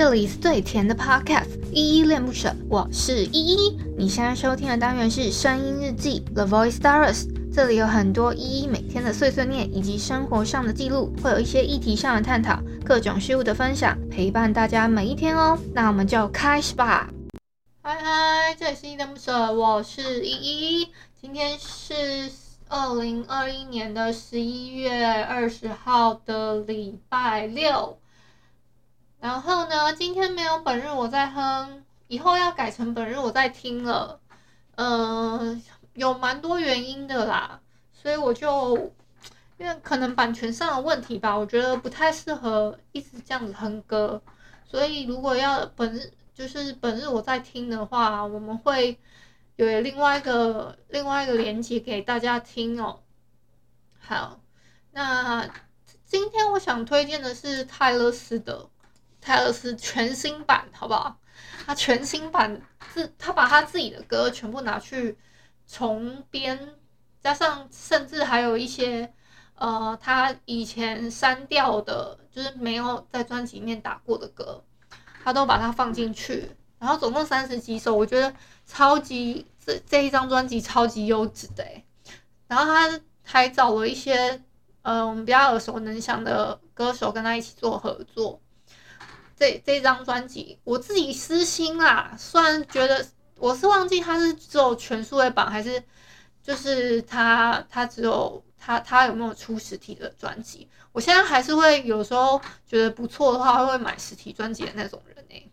这里是最甜的 Podcast，依依恋不舍，我是依依。你现在收听的单元是声音日记 The Voice Diaries，这里有很多依依每天的碎碎念以及生活上的记录，会有一些议题上的探讨，各种事物的分享，陪伴大家每一天哦。那我们就开始吧。嗨嗨，这里是依依恋不舍，我是依依。今天是二零二一年的十一月二十号的礼拜六。然后呢，今天没有本日我在哼，以后要改成本日我在听了。嗯、有蛮多原因的啦，所以我就因为可能版权上的问题吧，我觉得不太适合一直这样子哼歌。所以如果要本日就是本日我在听的话，我们会有另外一个另外一个连接给大家听哦。好，那今天我想推荐的是泰勒斯的。泰勒斯全新版，好不好？他全新版自他把他自己的歌全部拿去重编，加上甚至还有一些呃他以前删掉的，就是没有在专辑里面打过的歌，他都把它放进去。然后总共三十几首，我觉得超级这这一张专辑超级优质的欸。然后他还找了一些呃我们比较耳熟能详的歌手跟他一起做合作。这这张专辑，我自己私心啦，虽然觉得我是忘记他是只有全数位版，还是就是他他只有他他有没有出实体的专辑？我现在还是会有时候觉得不错的话，会买实体专辑的那种人呢、欸。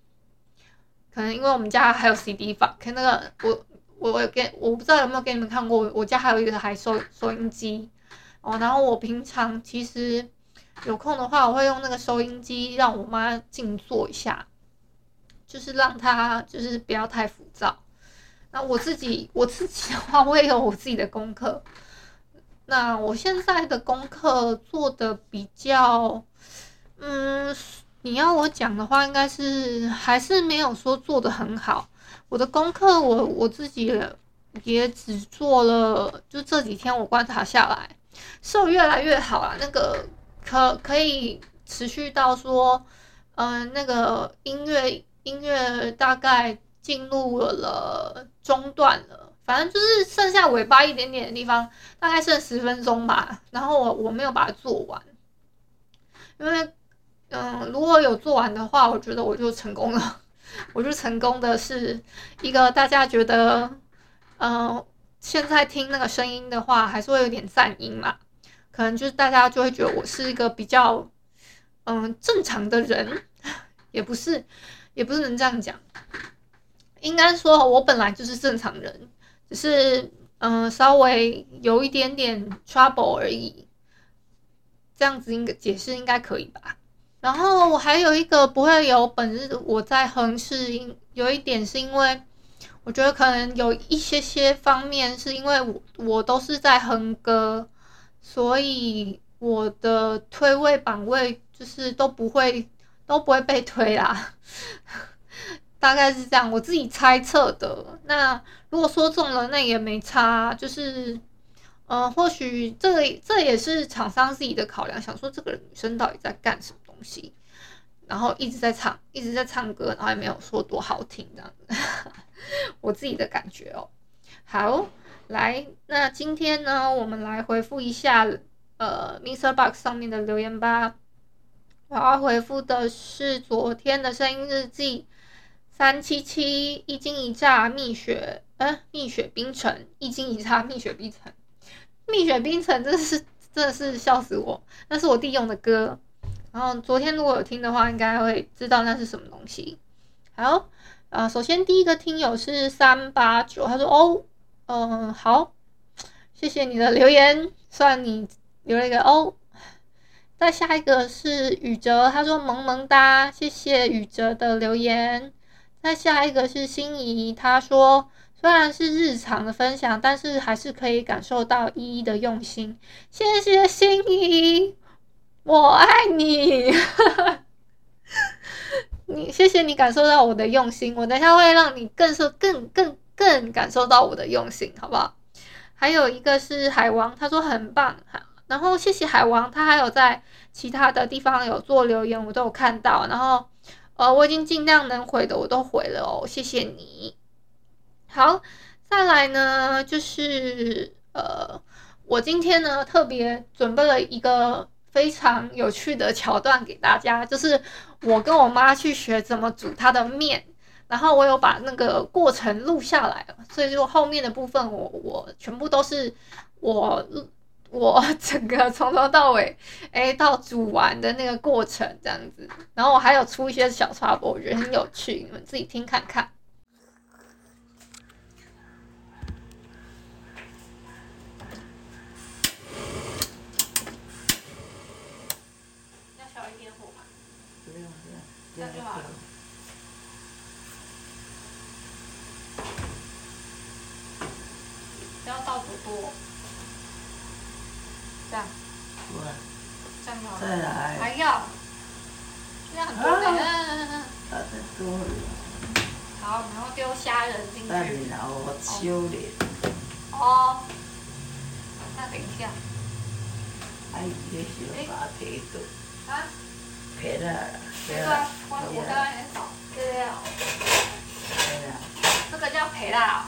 可能因为我们家还有 CD 房，看那个我我我给我不知道有没有给你们看过，我家还有一个还收收音机哦，然后我平常其实。有空的话，我会用那个收音机让我妈静坐一下，就是让她就是不要太浮躁。那我自己我自己的话，我也有我自己的功课。那我现在的功课做的比较，嗯，你要我讲的话，应该是还是没有说做的很好。我的功课我我自己也只做了，就这几天我观察下来，是越来越好啊，那个。可可以持续到说，嗯、那个音乐音乐大概进入了中段了，反正就是剩下尾巴一点点的地方，大概剩十分钟吧。然后我我没有把它做完，因为嗯、如果有做完的话，我觉得我就成功了，我就成功的是一个大家觉得，嗯、现在听那个声音的话，还是会有点颤音嘛。可能就是大家就会觉得我是一个比较，嗯，正常的人，也不是，也不是能这样讲。应该说，我本来就是正常人，只是嗯，稍微有一点点 trouble 而已。这样子应该解释应该可以吧？然后我还有一个不会有本日我在哼，是因有一点是因为我觉得可能有一些些方面是因为我我都是在哼歌。所以我的推位榜位就是都不会都不会被推啦，大概是这样，我自己猜测的。那如果说中了，那也没差，就是，呃，或许这这也是厂商自己的考量，想说这个女生到底在干什么东西，然后一直在唱，一直在唱歌，然后也没有说多好听这样子，我自己的感觉哦。好。来，那今天呢，我们来回复一下呃，Mr. Box 上面的留言吧。我要回复的是昨天的声音日记三七七一惊一乍蜜雪，呃，蜜雪冰城一惊一乍蜜雪冰城，蜜雪冰城真的是真的是笑死我，那是我弟用的歌。然后昨天如果有听的话，应该会知道那是什么东西。好，呃，首先第一个听友是三八九，他说哦。嗯，好，谢谢你的留言，算你留了一个 O。再下一个是宇哲，他说萌萌哒，谢谢宇哲的留言。再下一个是心仪，他说虽然是日常的分享，但是还是可以感受到依依的用心。谢谢心仪，我爱你。你谢谢你感受到我的用心，我等一下会让你更受更更。更感受到我的用心，好不好？还有一个是海王，他说很棒，然后谢谢海王，他还有在其他的地方有做留言，我都有看到。然后，呃，我已经尽量能回的我都回了哦，谢谢你。好，再来呢，就是呃，我今天呢特别准备了一个非常有趣的桥段给大家，就是我跟我妈去学怎么煮她的面，然后我有把那个过程录下来，所以就后面的部分我我全部都是我。我 整个从头到尾，哎，到煮完的那个过程这样子，然后我还有出一些小插播，我觉得很有趣，你们自己听看看。要小一点火吗？不用不用，这样就好了。不要倒多多。这样，这样好。再来。还要。这样很多呢。啊。太多了。好，然后丢虾仁进去。然后我修脸。哦。那等一下。哎，这是把皮都。啊。皮了。皮了。我我刚刚很少。对呀。对呀。这个叫皮了。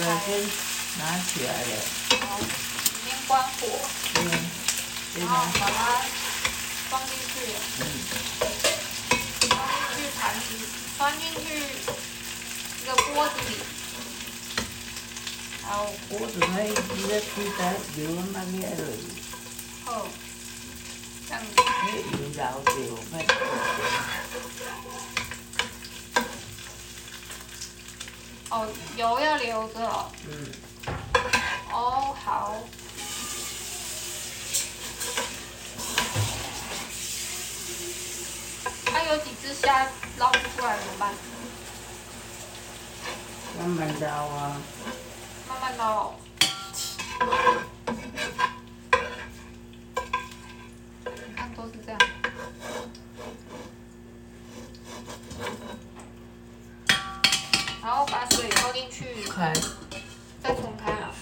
对，先拿起来的，好，里面关火，然后，把它放进去，嗯，放进去，盘子，放进去，一个锅子里，然后锅准备，一个推，煮着，不那里安逸，好，这样子，没，没。哦，油要留着哦。嗯。哦，好。还有几只虾捞不出来怎么办？慢慢捞啊。慢慢捞。你看都是这样。然后把水倒进去，开，再重开啊。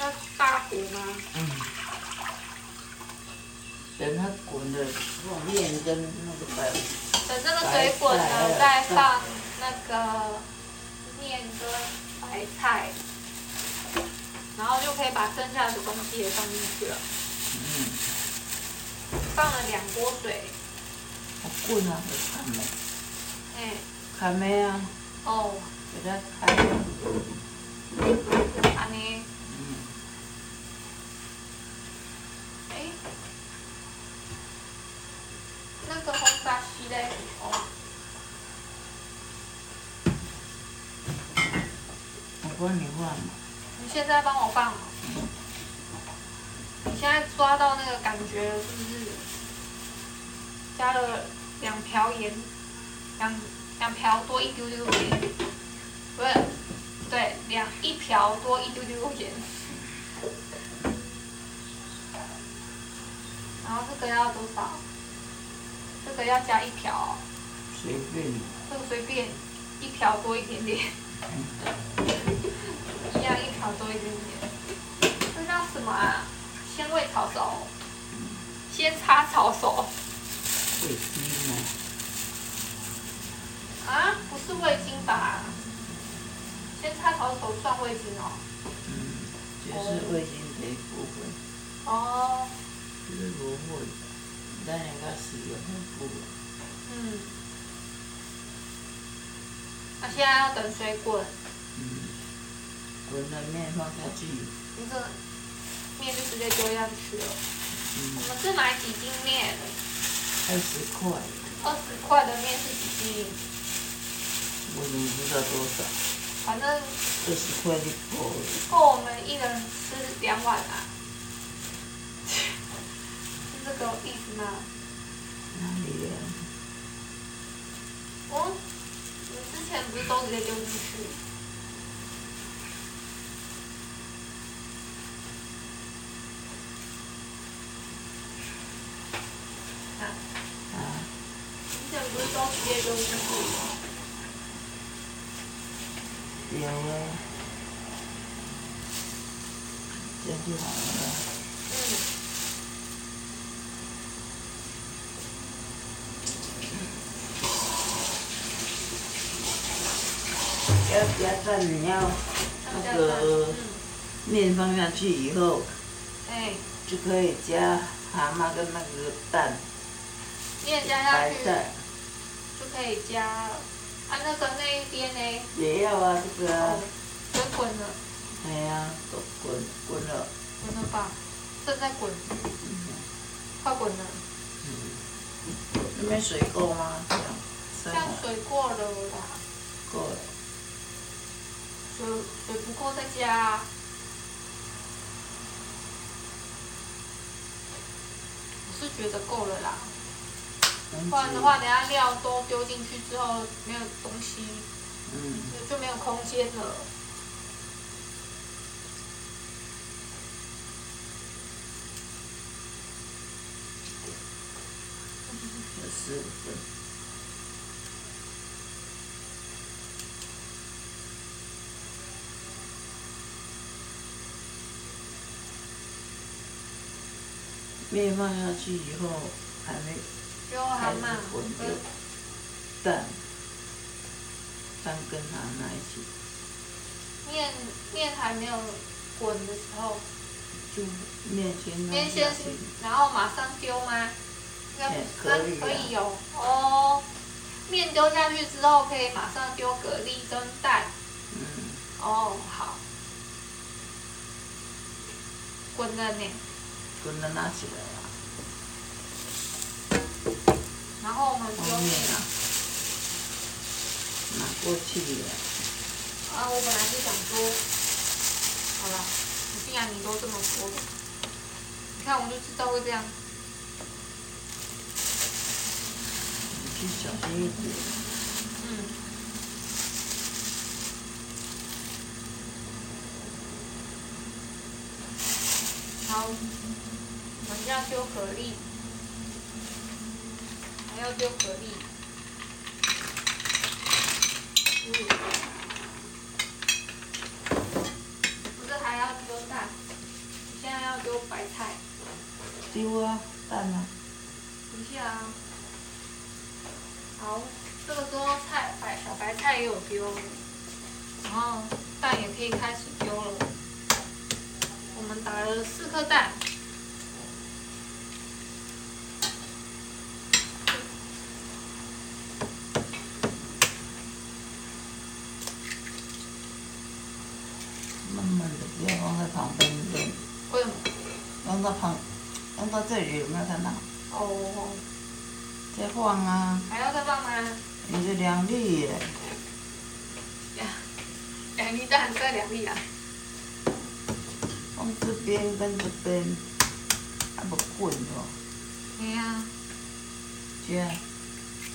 要大火吗？嗯。等它滚的放面跟那个白。等这个水滚了，再放那个面跟白菜，然后就可以把剩下的东西也放进去了。嗯。放了两锅水。好滚啊！好看没？哎。还没啊。哦，觉得可以。阿。嗯。哎，那个红巴西嘞？哦。我帮你换。你现在帮我放。你现在抓到那个感觉了，是不是？加了两瓢盐，两。两瓢多一丢丢盐，不是，对，两一瓢多一丢丢盐。然后这个要多少？这个要加一瓢。随便。这个随便，一瓢多一点点。一样一瓢多一点点。这叫什么啊？鲜味炒熟。鲜叉炒熟。味精吗？啊，不是味精吧？先插头头算味精哦。嗯，就是味精的一部分。哦。就是芦荟，咱人家使用很多。嗯。那现在要等水滚。嗯。滚了面放下去。你这面就直接丢下去了。嗯。我们是买几斤面？二十块。二十块的面是几斤？我怎么不知道多少？反正。二十块就够了。够我们一人吃两碗啊。这个意思吗？哪里呀？哦，你之前不是都直接丢进去？啊？啊？之前不是都直接丢进去？有啊。这样就好了。嗯。要加蛋，你要那个面放下去以后，哎，就可以加蛤蟆跟那个蛋，面加下去，就可以加，啊那个那一边呢？也要啊，这个啊。滚滚了。哎呀，都滚滚了。滚了吧，正在滚。嗯。快滚了。嗯。那边水够吗？这样。这样水过了啦。够了。水水不够再加，我是觉得够了啦。不然的话，等下料都丢进去之后，没有东西，嗯，就没有空间了。也是。面放下去以后，还没开始滚就蛋，蛋跟它那一起。面面还没有滚的时候，就面先面先，然后马上丢吗？应该可以可以有哦。面丢下去之后，可以马上丢蛤蜊跟蛋。嗯。哦，好。滚。滚了拿起来了，然后我们丢面了，拿过去了。啊，我本来是想说，好了，既然你都这么说了，你看我就知道会这样。你去小心一点。嗯。好。我们要丢蛤蜊，还要丢蛤蜊，嗯，不是还要丢蛋，现在要丢白菜。丢啊，蛋呢？等一下啊。好，这个时候菜白小白菜也有丢，然后蛋也可以开始丢了。我们打了四颗蛋。旁边的，为什么？放到旁，放到这里有没有看到？哦。再放啊。还要再放吗？你是两粒耶。两两水泥蛋在两粒啊。放这边跟这边，还不滚哦。对啊。加。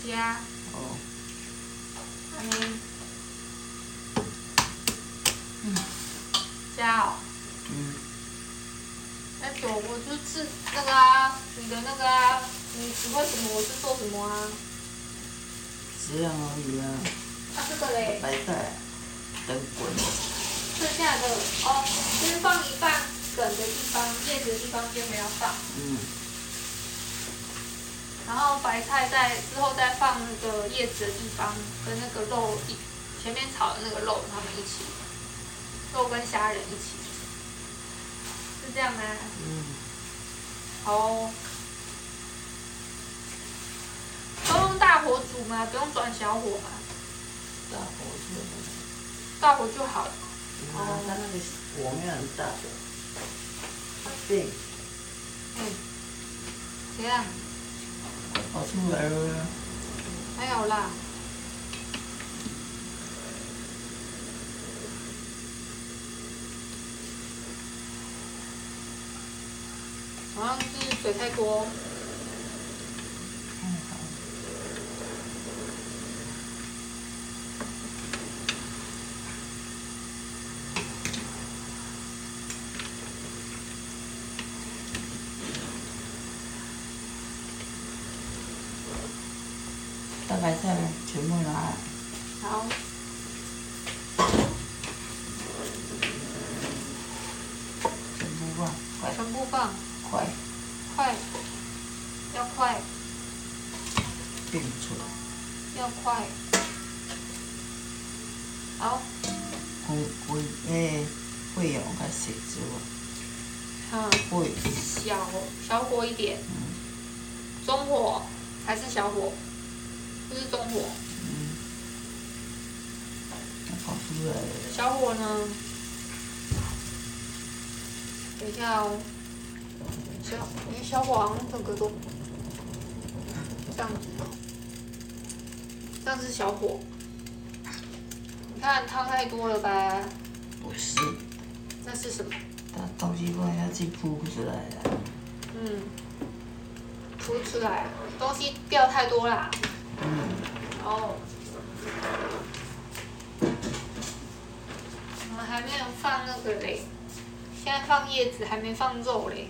加。哦。嗯。嗯。加哦。嗯。那走，我就是那个啊，你的那个啊，你喜欢什么我就做什么啊。这样而已啊。啊，这个嘞。白菜，等滚。剩下的哦，先放一半梗的地方，叶子的地方先不要放。嗯。然后白菜在之后再放那个叶子的地方，跟那个肉一前面炒的那个肉，他们一起，肉跟虾仁一起，是这样吗？嗯。好哦。都用大火煮吗？不用转小火吗？大火就。大火就好了。哦，它那个火面很大的，对，嗯，这样，好出来了，还有啦，好像是水太多。白菜全部拿来。好。全部放，快。全部放。快。快。要快。变出来。要快。好。会会诶，会有开始之后。嗯。会。小小火一点。嗯。中火还是小火？不是中火。嗯。跑出来了。小火呢？等一下哦。小，因为小火整个都这样子。这样是小火。你看汤太多了吧？不是。那是什么？它东西放下去铺不出来了。嗯。铺出来，东西掉太多啦。嗯，哦，我们还没有放那个嘞，现在放叶子，还没放肉嘞。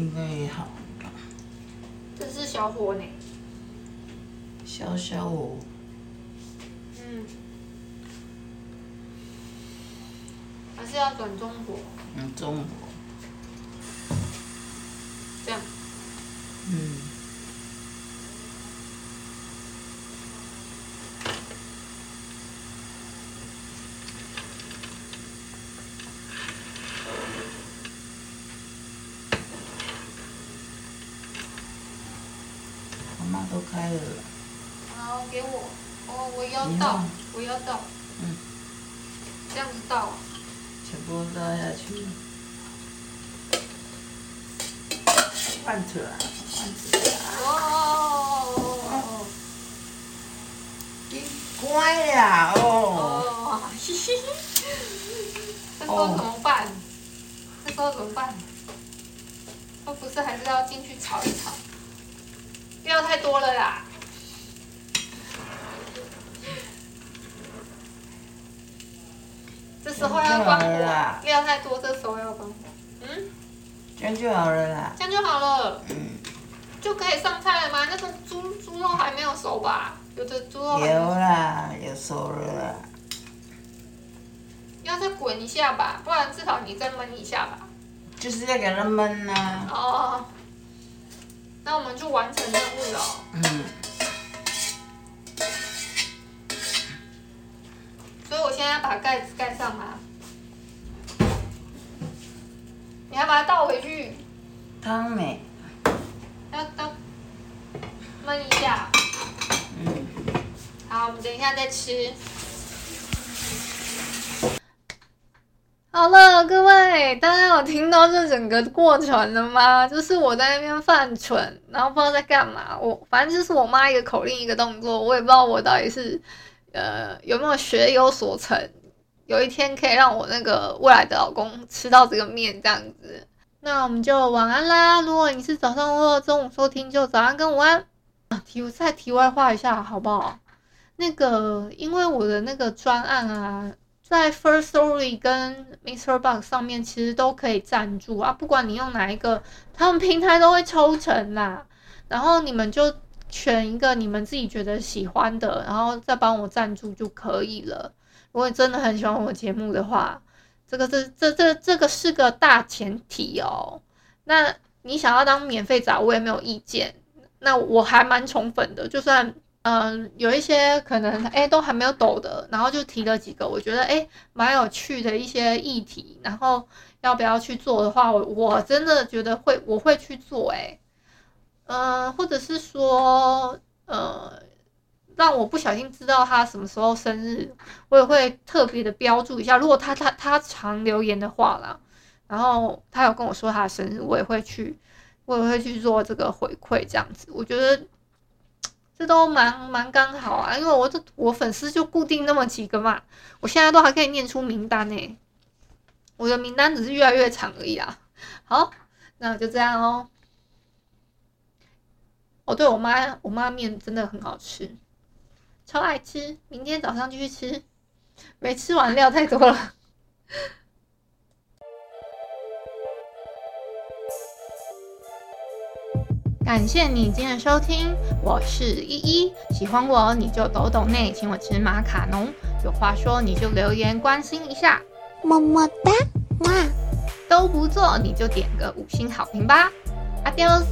应该也好。这是小火呢。小小火。嗯。还是要转中火。嗯，中火。这样。嗯。妈妈都开了。好，给我。哦，我要倒，我要倒。嗯。这样子倒。全部倒下去，翻出来，翻出来。哦。你乖呀，哦。哦，嘻嘻嘻。这时候怎么办？这时候怎么办？那不是还是要进去炒一炒？料太多了啦。这时候要关火，料太多，这时候要关火。嗯，这样就好了啦。这样就好了。嗯。就可以上菜了吗？那个猪猪肉还没有熟吧？有的猪肉。有啦，有熟了啦。要再滚一下吧，不然至少你再焖一下吧。就是要给它焖呐。哦。那我们就完成任务了。嗯。所以我现在要把盖子盖上吗？你还把它倒回去？汤没？要倒，焖一下。嗯。好，我们等一下再吃。哦，好了，各位，大家有听到这整个过程了吗？就是我在那边犯蠢，然后不知道在干嘛。我反正就是我妈一个口令一个动作，我也不知道我到底是呃有没有学有所成，有一天可以让我那个未来的老公吃到这个面这样子。那我们就晚安啦。如果你是早上或中午收听，就早安跟午安。啊，题再题外话一下好不好？那个因为我的那个专案啊。在 First Story 跟 Mr. Box 上面，其实都可以赞助啊，不管你用哪一个，他们平台都会抽成啦。然后你们就选一个你们自己觉得喜欢的，然后再帮我赞助就可以了。如果你真的很喜欢我节目的话，这个这这这这个是个大前提哦。那你想要当免费仔，我也没有意见。那我还蛮宠粉的，就算。嗯，有一些可能哎都还没有抖的，然后就提了几个，我觉得哎蛮有趣的一些议题，然后要不要去做的话，我我真的觉得会我会去做哎，嗯，或者是说呃让我不小心知道他什么时候生日，我也会特别的标注一下，如果他他他常留言的话啦，然后他有跟我说他的生日，我也会去我也会去做这个回馈这样子，我觉得。这都蛮蛮刚好啊，因为我这我粉丝就固定那么几个嘛，我现在都还可以念出名单呢，我的名单只是越来越长而已啊。好，那就这样哦。哦，对，我妈我妈面真的很好吃，超爱吃，明天早上继续吃，没吃完料太多了。感谢你今天的收听，我是依依。喜欢我你就抖抖内，请我吃马卡龙。有话说你就留言关心一下，么么哒，哇，都不做你就点个五星好评吧，Adios。